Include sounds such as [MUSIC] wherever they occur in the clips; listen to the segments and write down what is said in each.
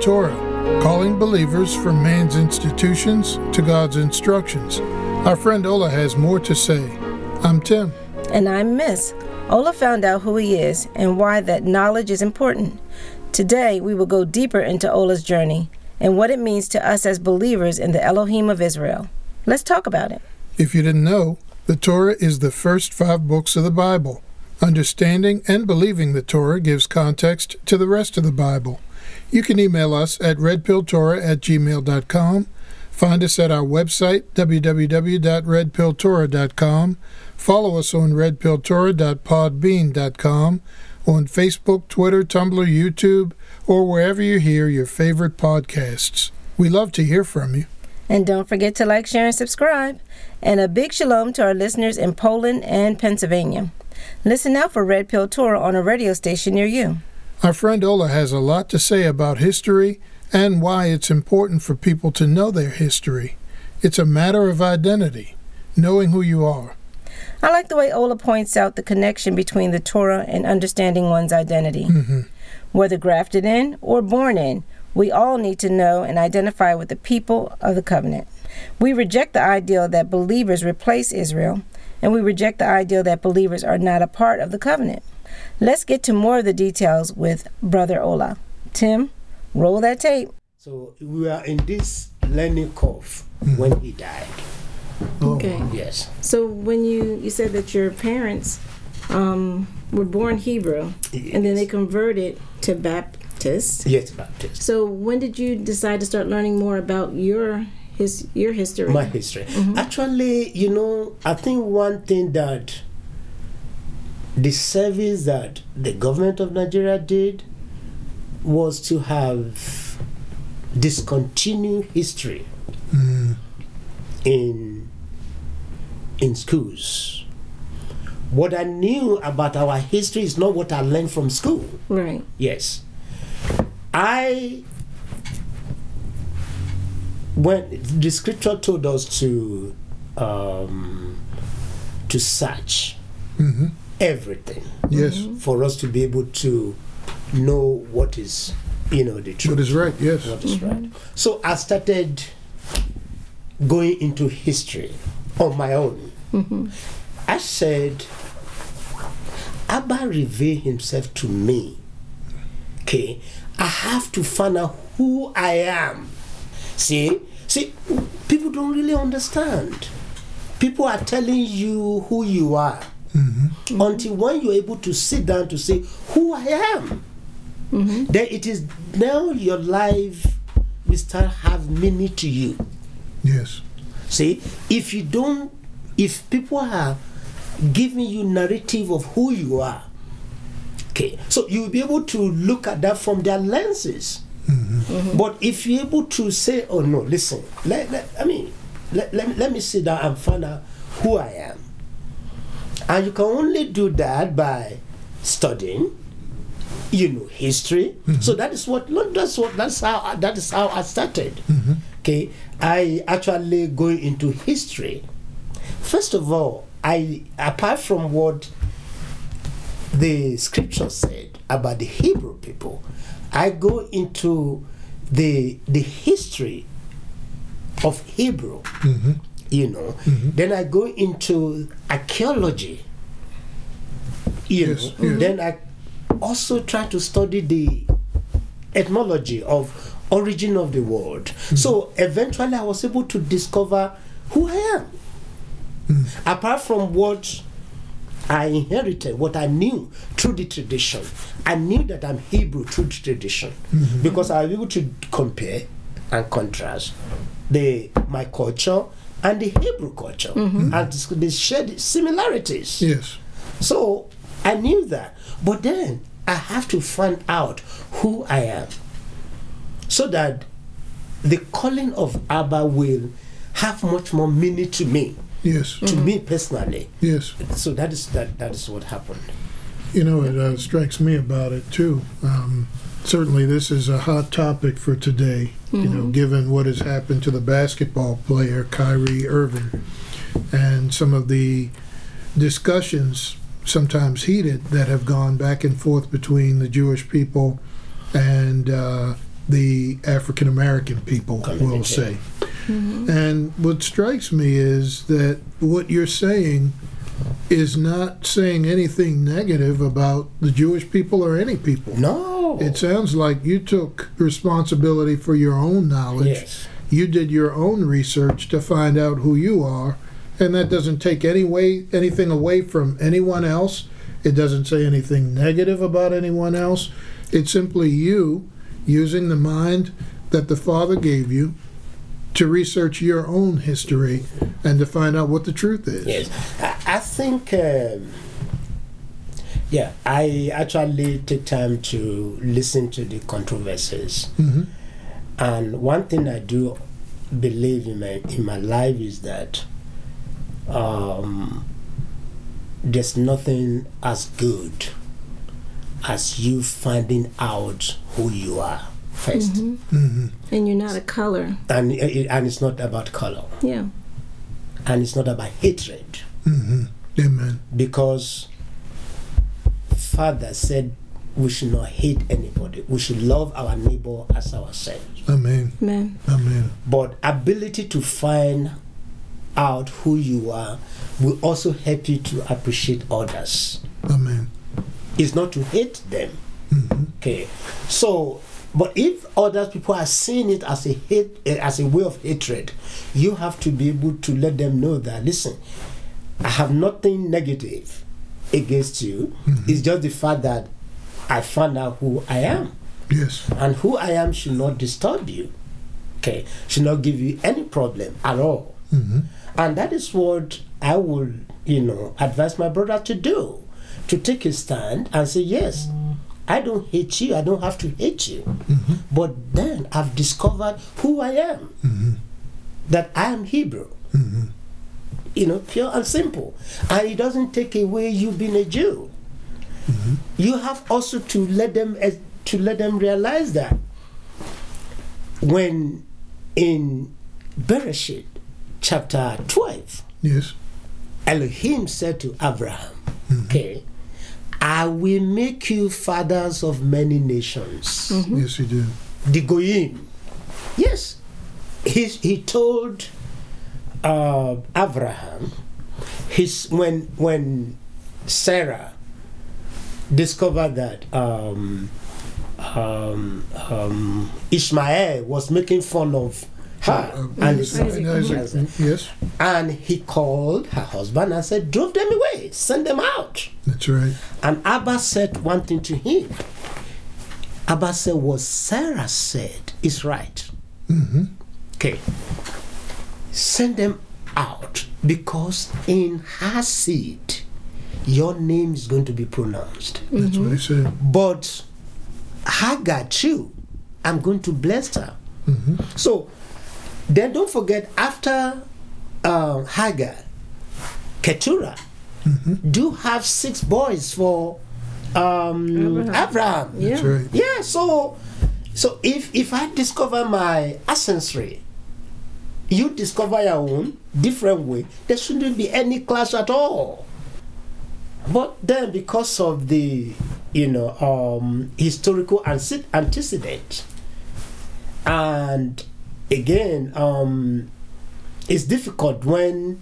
Torah, calling believers from man's institutions to God's instructions. Our friend Ola has more to say. I'm Tim. And I'm Miss. Ola found out who he is and why that knowledge is important. Today, we will go deeper into Ola's journey and what it means to us as believers in the Elohim of Israel. Let's talk about it. If you didn't know, the Torah is the first five books of the Bible. Understanding and believing the Torah gives context to the rest of the Bible. You can email us at redpilltorah at gmail.com. Find us at our website, www.redpilltorah.com. Follow us on redpilltorah.podbean.com, on Facebook, Twitter, Tumblr, YouTube, or wherever you hear your favorite podcasts. We love to hear from you. And don't forget to like, share, and subscribe. And a big shalom to our listeners in Poland and Pennsylvania. Listen out for Red Pill Torah on a radio station near you. Our friend Ola has a lot to say about history and why it's important for people to know their history. It's a matter of identity, knowing who you are. I like the way Ola points out the connection between the Torah and understanding one's identity. Mm-hmm. Whether grafted in or born in, we all need to know and identify with the people of the covenant. We reject the ideal that believers replace Israel, and we reject the ideal that believers are not a part of the covenant. Let's get to more of the details with Brother Ola. Tim, roll that tape. So we were in this learning curve when he died. Okay. Yes. So when you you said that your parents um, were born Hebrew and then they converted to Baptist. Yes, Baptist. So when did you decide to start learning more about your his your history? My history. Actually, you know, I think one thing that the service that the government of Nigeria did was to have discontinued history Mm, in in schools. What I knew about our history is not what I learned from school. Right. Yes. I when the scripture told us to um, to search hmm everything Yes. for us to be able to know what is you know the truth What is right? Yes. what is right. So I started going into history on my own. Mm-hmm. I said, Abba revealed himself to me. Okay, I have to find out who I am. See, see, people don't really understand. People are telling you who you are Mm-hmm. until when you're able to sit down to say who I am mm-hmm. then it is now your life will start have meaning to you. Yes. See, if you don't, if people are giving you narrative of who you are, okay, so you will be able to look at that from their lenses. Mm-hmm. But if you're able to say, oh no, listen, let, let, I mean, let, let, let me sit down and find out who I am. And you can only do that by studying, you know, history. Mm-hmm. So that is what that's what that's how that is how I started. Mm-hmm. Okay, I actually go into history. First of all, I apart from what the scripture said about the Hebrew people, I go into the the history of Hebrew. Mm-hmm. You know, mm-hmm. then I go into archaeology. You Yes, know, yes. then I also try to study the etymology of origin of the world. Mm-hmm. So eventually, I was able to discover who I am. Mm-hmm. Apart from what I inherited, what I knew through the tradition, I knew that I'm Hebrew through the tradition because I was able to compare and contrast the my culture and the Hebrew culture, and they shared similarities. Yes. So I knew that. But then I have to find out who I am so that the calling of Abba will have much more meaning to me, Yes. to me personally. Yes. So that is that that is what happened. You know, it uh, strikes me about it too. Um, certainly, this is a hot topic for today. You know, given what has happened to the basketball player Kyrie Irving, and some of the discussions, sometimes heated, that have gone back and forth between the Jewish people and uh, the African American people, we'll Community. say. And what strikes me is that what you're saying is not saying anything negative about the Jewish people or any people. No. It sounds like you took responsibility for your own knowledge. yes. You did your own research to find out who you are, and that doesn't take any way anything away from anyone else. It doesn't say anything negative about anyone else. It's simply you using the mind that the Father gave you to research your own history and to find out what the truth is. Yes, I, I think. Um, yeah, I actually take time to listen to the controversies, Mhm. and one thing I do believe in my in my life is that um, there's nothing as good as you finding out who you are 1st hmm And you're not a color. and and it's not about color, Yeah. and it's not about hatred. hmm Amen. because father said we should not hate anybody we should love our neighbor as ourselves Amen. Amen. Amen. but ability to find out who you are will also help you to appreciate others Amen. it's not to hate them hmm okay so but if other people are seeing it as a hate eh, as a way of hatred you have to be able to let them know that listen i have nothing negative against you it's just the fact that i found out who i am Yes. and who i am should not disturb you okay should not give you any problem at all hmm and that is what I would, you know, advise my brother to do. To take a stand and say, yes, I don't hate you, I don't have to hate you. hmm But then I've discovered who I am, hmm that I am Hebrew. You know, pure and simple. And it doesn't take away you being a Jew. Mm-hmm. You have also to let them eh, to let them realize that when in Bereshit chapter 12 Yes. Elohim said to Abraham, mm-hmm. Okay, I will make you fathers of many nations. Mm-hmm. Yes, he did. The Goyim. Yes. He, he told uh, Abraham his when when Sarah discovered that um, um, um, Ishmael was making fun of her Uh, and his and Isaac, yes, and he called her husband and said, Drove them away, send them out. that's right. And Abba said one thing to him. Abba said, What Sarah said is right. hmm Okay. Send them out because in her seed, your name is going to be pronounced. That's what he said. But Hagar, too, I'm going to bless her. hmm So then don't forget, after uh, Hagar, Keturah do have six boys for um, Abraham. Abraham. Yeah. That's right. Yeah, so so if if I discover my ancestry, you discover your own different way, there shouldn't be any clash at all. But then because of the you know um, historical ante- antecedent, and again um, it's difficult when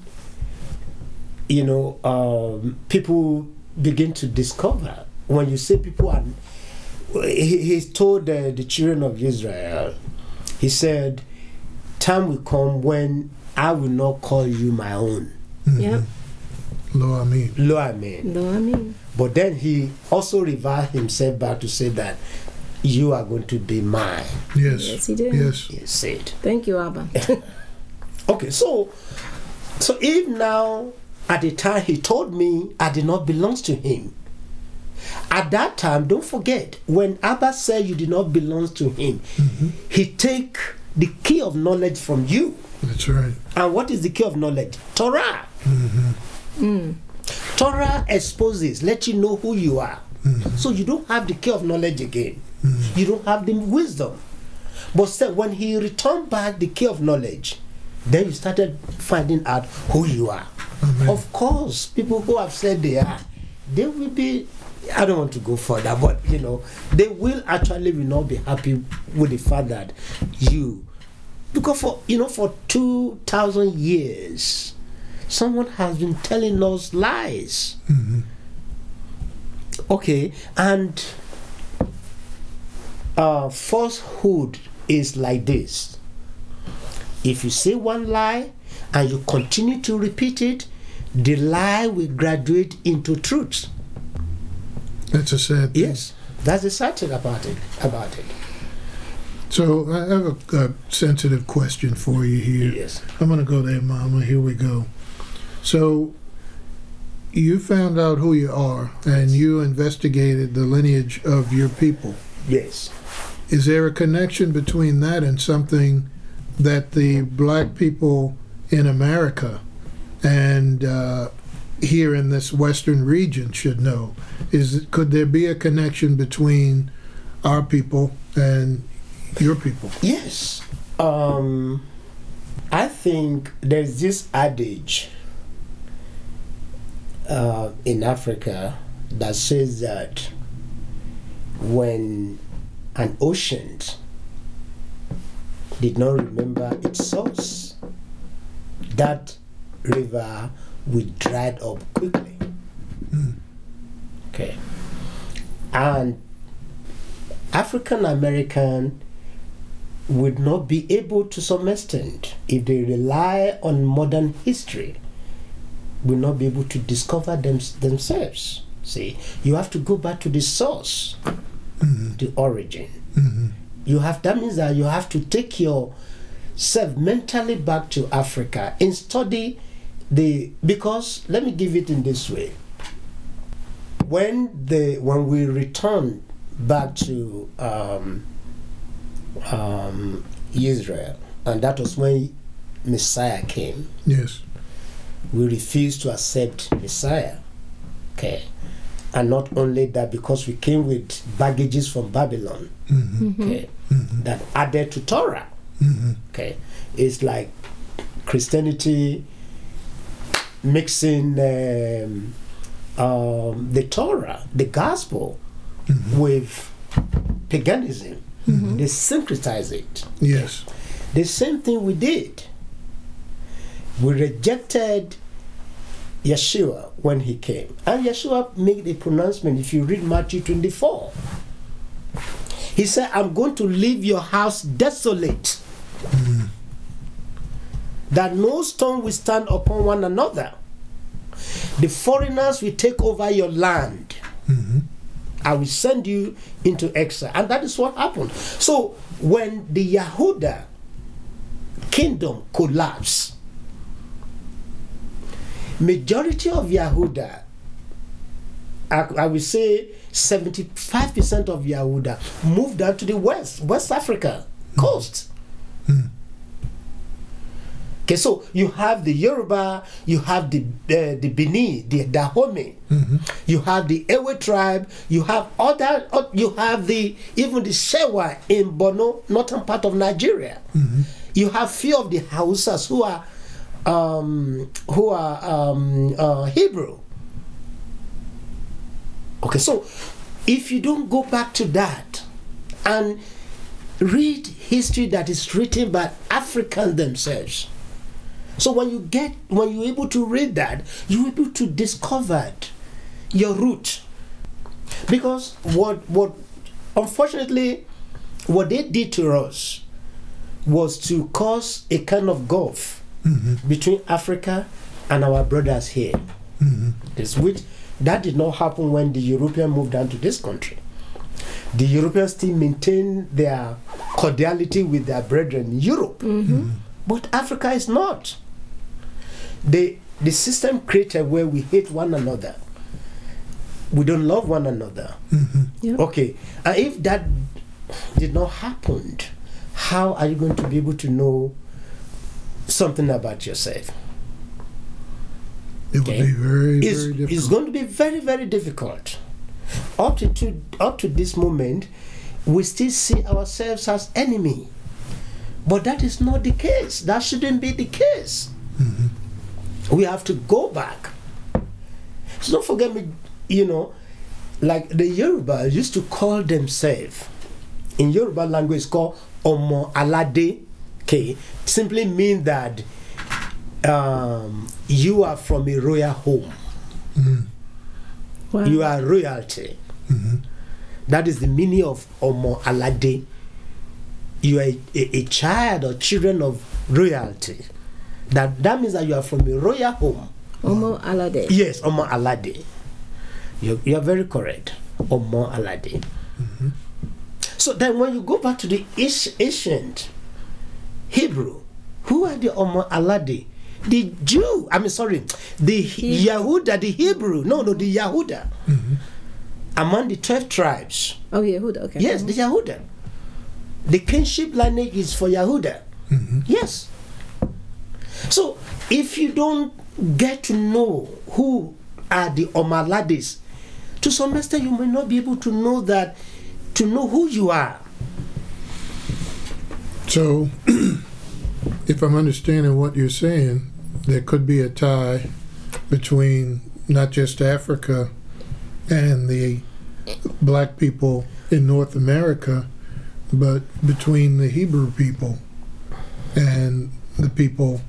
you know um, people begin to discover when you say people are he, he told uh, the children of Israel, he said, Time will come when I will not call you my own. Mm-hmm. Yep. Lo, I mean. Lo, I mean. No, I mean. But then he also reversed himself back to say that you are going to be mine. Yes. Yes, he did. Yes. He said. Thank you, Abba. [LAUGHS] Okay, so so if now at the time he told me I did not belong to him. At that time, don't forget, when Abba said you did not belong to him, mm-hmm. he take the key of knowledge from you. That's right. And what is the key of knowledge? Torah. Mm-hmm. Mm. Torah exposes, let you know who you are. Mm-hmm. So you don't have the key of knowledge again. Mm-hmm. You don't have the wisdom. But still, when he returned back the key of knowledge, then you started finding out who you are. Amen. Of course, people who have said they are, they will be I don't want to go further, but you know, they will actually will not be happy with the fact that you because for you know for two thousand years someone has been telling us lies. Okay, and uh, falsehood is like this. If you say one lie and you continue to repeat it, the lie will graduate into truth. That's a sad thing. Yes, that's the sad thing about it. About it. So I have a, a sensitive question for you here. Yes. I'm going to go there, Mama. Here we go. So you found out who you are and you investigated the lineage of your people. Yes. Is there a connection between that and something that the black people in America and uh, here in this western region should know? Is could there be a connection between our people and your people? Yes. Um, I think there's this adage uh, in Africa that says that when an ocean did not remember its source, that river would dry up quickly. Okay. And African American would not be able to some extent if they rely on modern history will not be able to discover them, themselves. See you have to go back to the source the origin. You have that means that you have to take yourself mentally back to africa and study the because let me give it in this way. When the when we return back to um, um, Israel, and that was when Messiah came. Yes. We refused to accept Messiah. Okay. And not only that, because we came with baggages from Babylon, okay, that added to Torah. Okay. It's like Christianity mixing um, um, the Torah, the gospel, with paganism. Mm-hmm. They syncretize it. Yes. The same thing we did. We rejected Yeshua when he came. And Yeshua made a pronouncement if you read Matthew 24. He said, I'm going to leave your house desolate. Mm-hmm. That no stone will stand upon one another. The foreigners will take over your land. Mm-hmm. I will send you into exile. And that is what happened. So when the Yahuda kingdom collapsed, majority of Yahuda, I, I will say 75% of Yahuda moved down to the west, West Africa coast. Okay, so you have the Yoruba, you have the uh, the Bini, the Dahomey, you have the Ewe tribe, you have other, uh, you have the even the Shewa in Borno, northern part of Nigeria. You have few of the Hausas who are um, who are um, uh, Hebrew. Okay, so if you don't go back to that and read history that is written by Africans themselves. So when you get when you're able to read that, you're able to discover your root. Because what what unfortunately what they did to us was to cause a kind of gulf mm-hmm. between Africa and our brothers here. Mm-hmm. This which that did not happen when the European moved down to this country. The Europeans still maintain their cordiality with their brethren in Europe, mm-hmm. but Africa is not. The the system created where we hate one another. We don't love one another. Mm-hmm. Yep. Okay, and if that did not happen, how are you going to be able to know something about yourself? It would Okay. be very, it's, very difficult. it's going to be very very difficult up to, to up to this moment we still see ourselves as enemy but that is not the case that shouldn't be the case mm-hmm. We have to go back so don't forget me you know, like the Yoruba used to call themselves in Yoruba language it's called Omo Alade. Okay, simply mean that um, you are from a royal home. Wow. You are royalty. That is the meaning of Omo Alade. You are a, a, a child or children of royalty. That that means that you are from a royal home. Omo Alade. Yes, Omo Alade. You, you are very correct. Omo Alade. Mm-hmm. So then when you go back to the ancient- ancient Hebrew, who are the Omo Alade? The Jew, I mean, sorry, the Yahuda, the Hebrew, no, no, the Yahuda. Mm-hmm. Among the 12 tribes. Oh, Yehuda. Okay. Yes, the Yahuda. The kinship lineage is for Yahuda. Mm-hmm. Yes. So if you don't get to know who are the Omo Alades, to some extent you may not be able to know that, to know who you are. So, [CLEARS THROAT] if I'm understanding what you're saying, there could be a tie between not just Africa and the black people in North America, but between the Hebrew people and the people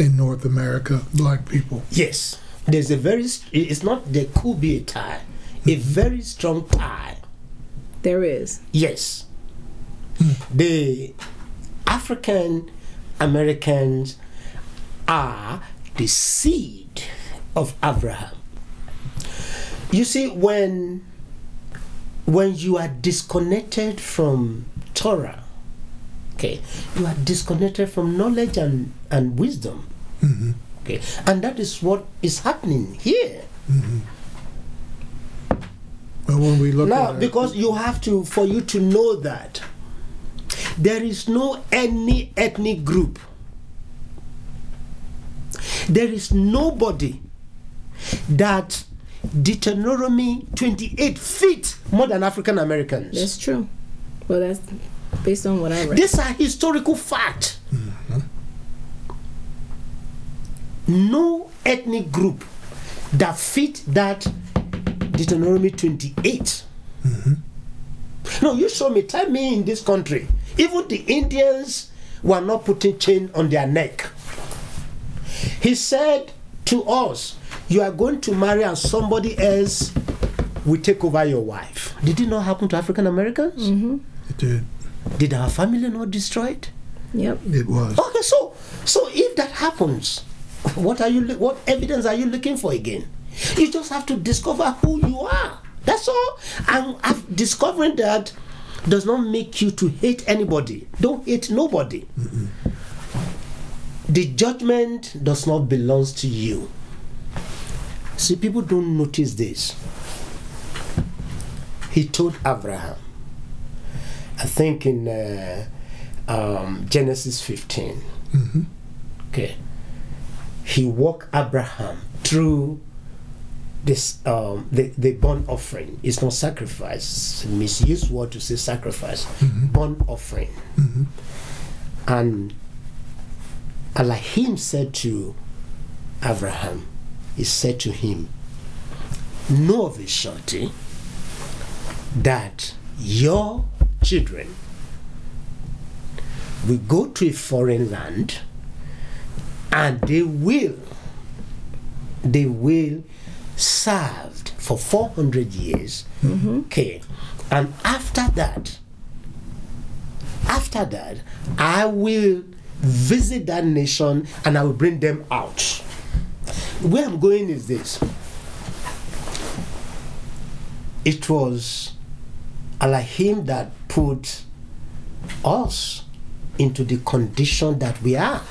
in North America, black people. Yes. There's a very, it's not, there could be a tie, a hmm. very strong tie. There is. Yes. The African Americans are the seed of Abraham. You see, when when you are disconnected from Torah, okay, you are disconnected from knowledge and, and wisdom. Mm-hmm. Okay, and that is what is happening here. Mm-hmm. But when we look Now, at it, because you have to, for you to know that there is no any ethnic group, there is nobody that Deuteronomy 28 feet more than African Americans. That's true. Well, that's based on what I read. These are historical facts. No ethnic group that fit that Deuteronomy 28. No, you show me, tell me in this country, even the Indians were not putting chain on their neck. He said to us, You are going to marry and somebody else will take over your wife. Did it not happen to African Americans? Mm-hmm. it did. Did our family not destroyed? Yep. It was. Okay, so so if that happens, what are you what evidence are you looking for again? You just have to discover who you are. That's all. And I've discovering that does not make you to hate anybody. Don't hate nobody. The judgment does not belong to you. See, people don't notice this. He told Abraham, I think in uh, um, Genesis 15. Okay. He walked Abraham through this um, the, the burnt offering. It's not sacrifice. Misused word to say sacrifice. Burnt offering. And Elohim said to Abraham, he said to him, Know of a surety that your children. We go to a foreign land and they will they will served for 400 years. Mm-hmm. Okay. And after that after that i will visit that nation and i will bring them out. Where i'm going is this. It was Elohim that put us into the condition that we are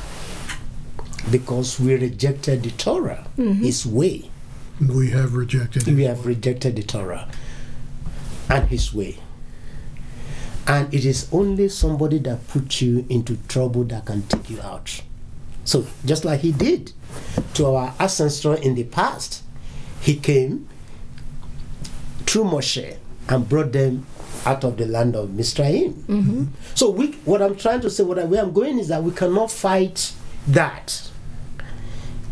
because we rejected the Torah, mm-hmm. His way. We have rejected We it. have rejected the Torah and His way. And it is only somebody that puts you into trouble that can take you out. So, just like He did to our ancestor in the past, He came through Moshe and brought them out of the land of Misraim. Mm-hmm. So, we, what I'm trying to say, what I, where I'm going is that we cannot fight that.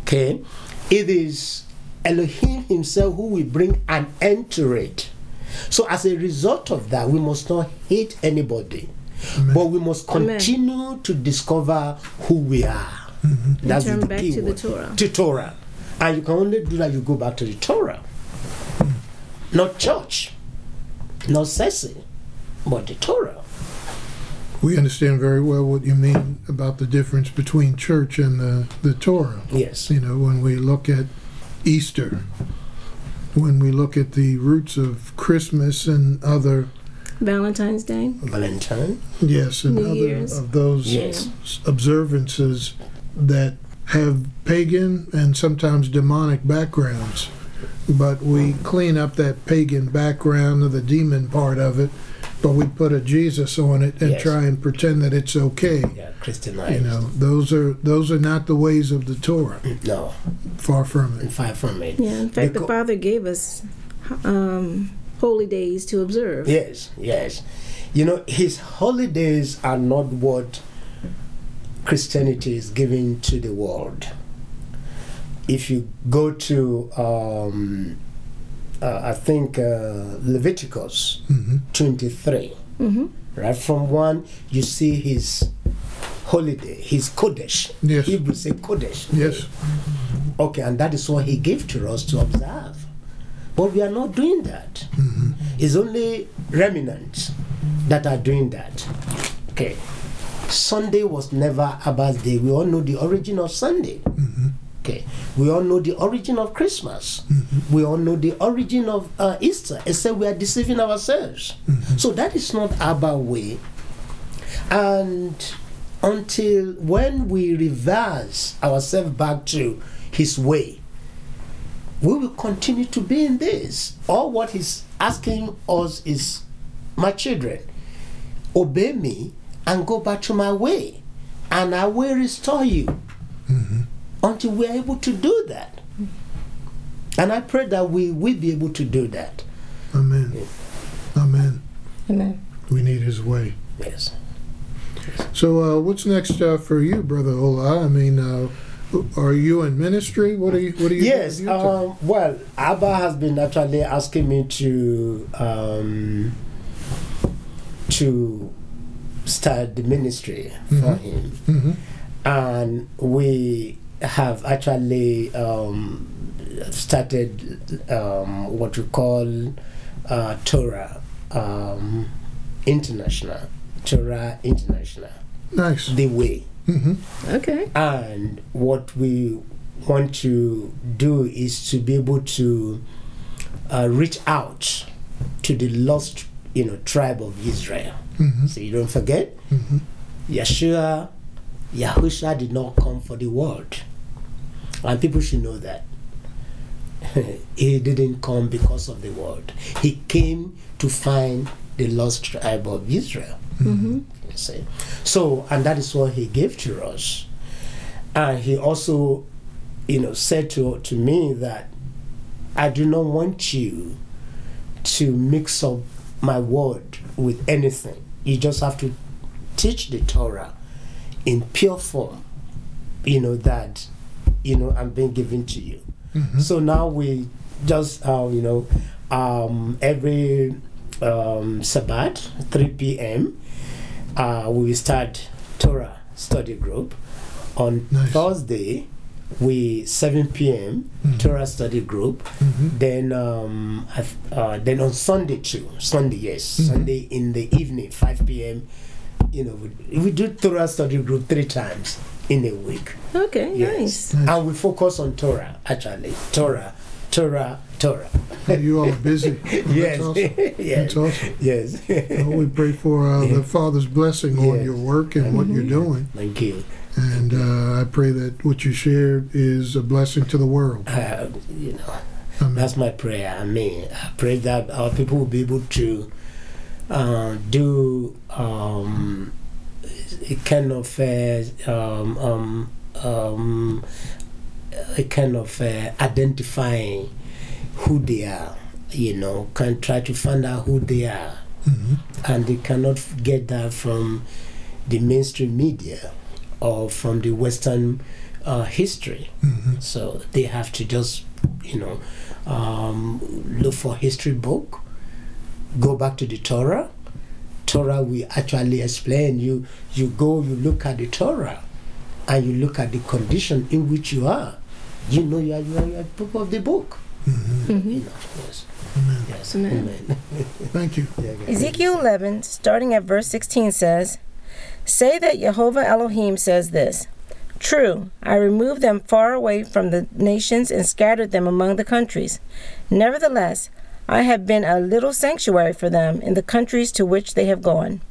Okay, it is Elohim Himself who will bring an end to it. So, as a result of that, we must not hate anybody, but we must Amen. continue to discover who we are. Mm-hmm. That's Return the back key to the. Torah. To Torah, and you can only do that. You go back to the Torah, mm. not church, not Sesi, but the Torah. We understand very well what you mean about the difference between church and the, the Torah. Yes. You know, when we look at Easter, when we look at the roots of Christmas and other, Valentine's Day. Valentine. yes, and New other Year's. of those Yes. observances that have pagan and sometimes demonic backgrounds. But we clean up that pagan background of the demon part of it, but we put a Jesus on it and Yes. try and pretend that it's okay. Yeah, Christianized. You know, those are those are not the ways of the Torah. No, Far from and it. far from it. Yeah, in fact, the Becau- Father gave us um, holy days to observe. Yes, yes. You know, his holidays are not what Christianity is giving to the world. If you go to, um, uh, I think, uh, Leviticus hmm 23, hmm right from one, you see his holiday, his Kodesh. Yes. Hebrews say Kodesh. Yes. Okay, and that is what he gave to us to observe. But we are not doing that. hmm It's only remnants that are doing that. Okay. Sunday was never a birthday. We all know the origin of Sunday. hmm Okay. We all know the origin of Christmas. hmm We all know the origin of uh, Easter, except we are deceiving ourselves. So that is not our way. And until when we reverse ourselves back to His way, we will continue to be in this. All what He's asking us is, my children, obey me and go back to my way, and I will restore you hmm until we are able to do that. And I pray that we will be able to do that. Amen. Amen. Amen. We need His way. Yes. So, uh, what's next uh, for you, Brother Ola? I mean, uh, are you in ministry? What are you? What are you? Yes. doing? You Um, well, Abba has been actually asking me to um, to start the ministry for Mhm. him, Mhm. and we have actually um, started um, what we call uh, Torah um, International. Torah International, Nice. the way. hmm Okay. And what we want to do is to be able to uh, reach out to the lost, you know, tribe of Israel. hmm So you don't forget, hmm Yeshua, Yahusha did not come for the world, and people should know that. [LAUGHS] he didn't come because of the world. He came to find the lost tribe of Israel. hmm You see. So, and that is what he gave to us. And he also, you know, said to, to me that I do not want you to mix up my word with anything. You just have to teach the Torah in pure form, you know, that, you know, I'm being given to you. hmm So now we just, uh, you know, um, every um, Sabbath, 3 p.m., uh, we start Torah study group. On Nice. Thursday, we 7 p.m. Mhm. Torah study group. hmm Then, um, uh, then on Sunday too. Sunday, yes, Mhm. Sunday in the evening, 5 p.m. You know, we, we do Torah study group three times in a week. Okay. Yes. Nice. Nice. And we focus on Torah, actually. Torah, Torah, Torah. You all are busy. [LAUGHS] yes. That's awesome. [LAUGHS] yes. That's awesome. Yes. Well, we pray for uh, the [LAUGHS] Father's blessing on your work and what you're doing. Thank you. And uh, I pray that what you shared is a blessing to the world. Uh, you know, Amen. that's my prayer. I mean, I pray that our people will be able to uh, do um, a kind of uh, um, um, um, a kind of uh, identifying who they are. You know, can try to find out who they are, hmm and they cannot get that from the mainstream media or from the Western uh, history. hmm So they have to just you know, um, look for history book, go back to the Torah. Torah we actually explain. You you go, you look at the Torah, and you look at the condition in which you are. You know you are you are, you are people of the book. Mm-hmm. You know, yes. Yes. Amen. Amen. [LAUGHS] Thank you. Yeah, yeah. Ezekiel 11, starting at verse 16, says, Say that Jehovah Elohim says this True, I removed them far away from the nations and scattered them among the countries. Nevertheless, I have been a little sanctuary for them in the countries to which they have gone.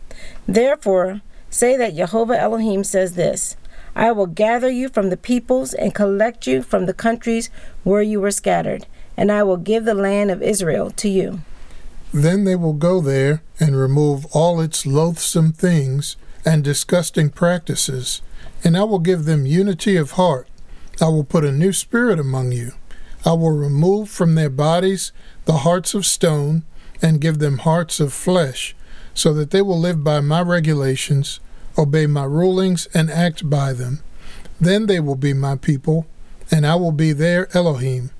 Therefore, say that Jehovah Elohim says this I will gather you from the peoples and collect you from the countries where you were scattered, and I will give the land of Israel to you. Then they will go there and remove all its loathsome things and disgusting practices, and I will give them unity of heart. I will put a new spirit among you. I will remove from their bodies the hearts of stone and give them hearts of flesh, so that they will live by my regulations, obey my rulings, and act by them. Then they will be my people, and I will be their Elohim.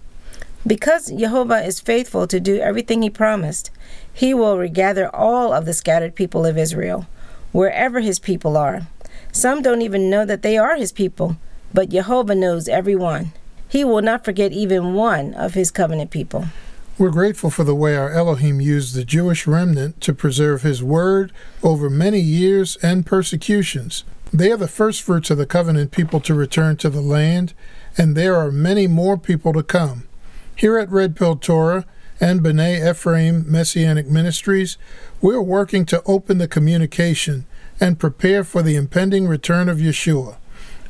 Because Jehovah is faithful to do everything he promised, he will regather all of the scattered people of Israel, wherever his people are. Some don't even know that they are his people, but Jehovah knows every one. He will not forget even one of his covenant people. We're grateful for the way our Elohim used the Jewish remnant to preserve his word over many years and persecutions. They are the first fruits of the covenant people to return to the land, and there are many more people to come. Here at Red Pill Torah and B'nai Ephraim Messianic Ministries, we're working to open the communication and prepare for the impending return of Yeshua.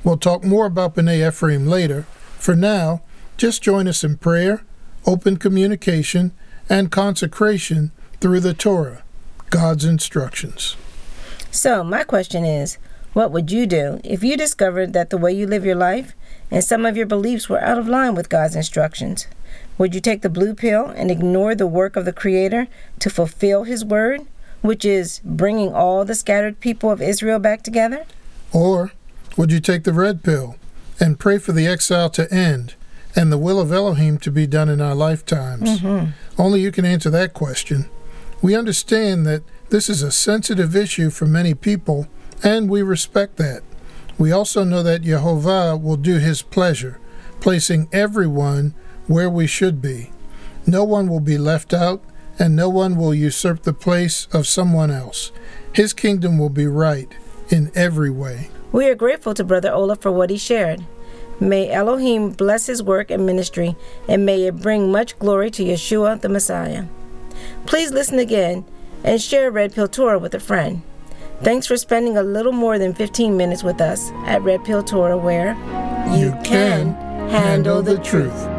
We'll talk more about B'nai Ephraim later. For now, just join us in prayer, open communication, and consecration through the Torah, God's instructions. So, my question is what would you do if you discovered that the way you live your life and some of your beliefs were out of line with God's instructions? Would you take the blue pill and ignore the work of the Creator to fulfill His word, which is bringing all the scattered people of Israel back together? Or would you take the red pill and pray for the exile to end and the will of Elohim to be done in our lifetimes? Mm-hmm. Only you can answer that question. We understand that this is a sensitive issue for many people, and we respect that. We also know that Jehovah will do his pleasure, placing everyone where we should be. No one will be left out, and no one will usurp the place of someone else. His kingdom will be right in every way. We are grateful to Brother Ola for what he shared. May Elohim bless his work and ministry, and may it bring much glory to Yeshua the Messiah. Please listen again and share Red Pill Torah with a friend. Thanks for spending a little more than 15 minutes with us at Red Pill Torah, where You can handle the truth.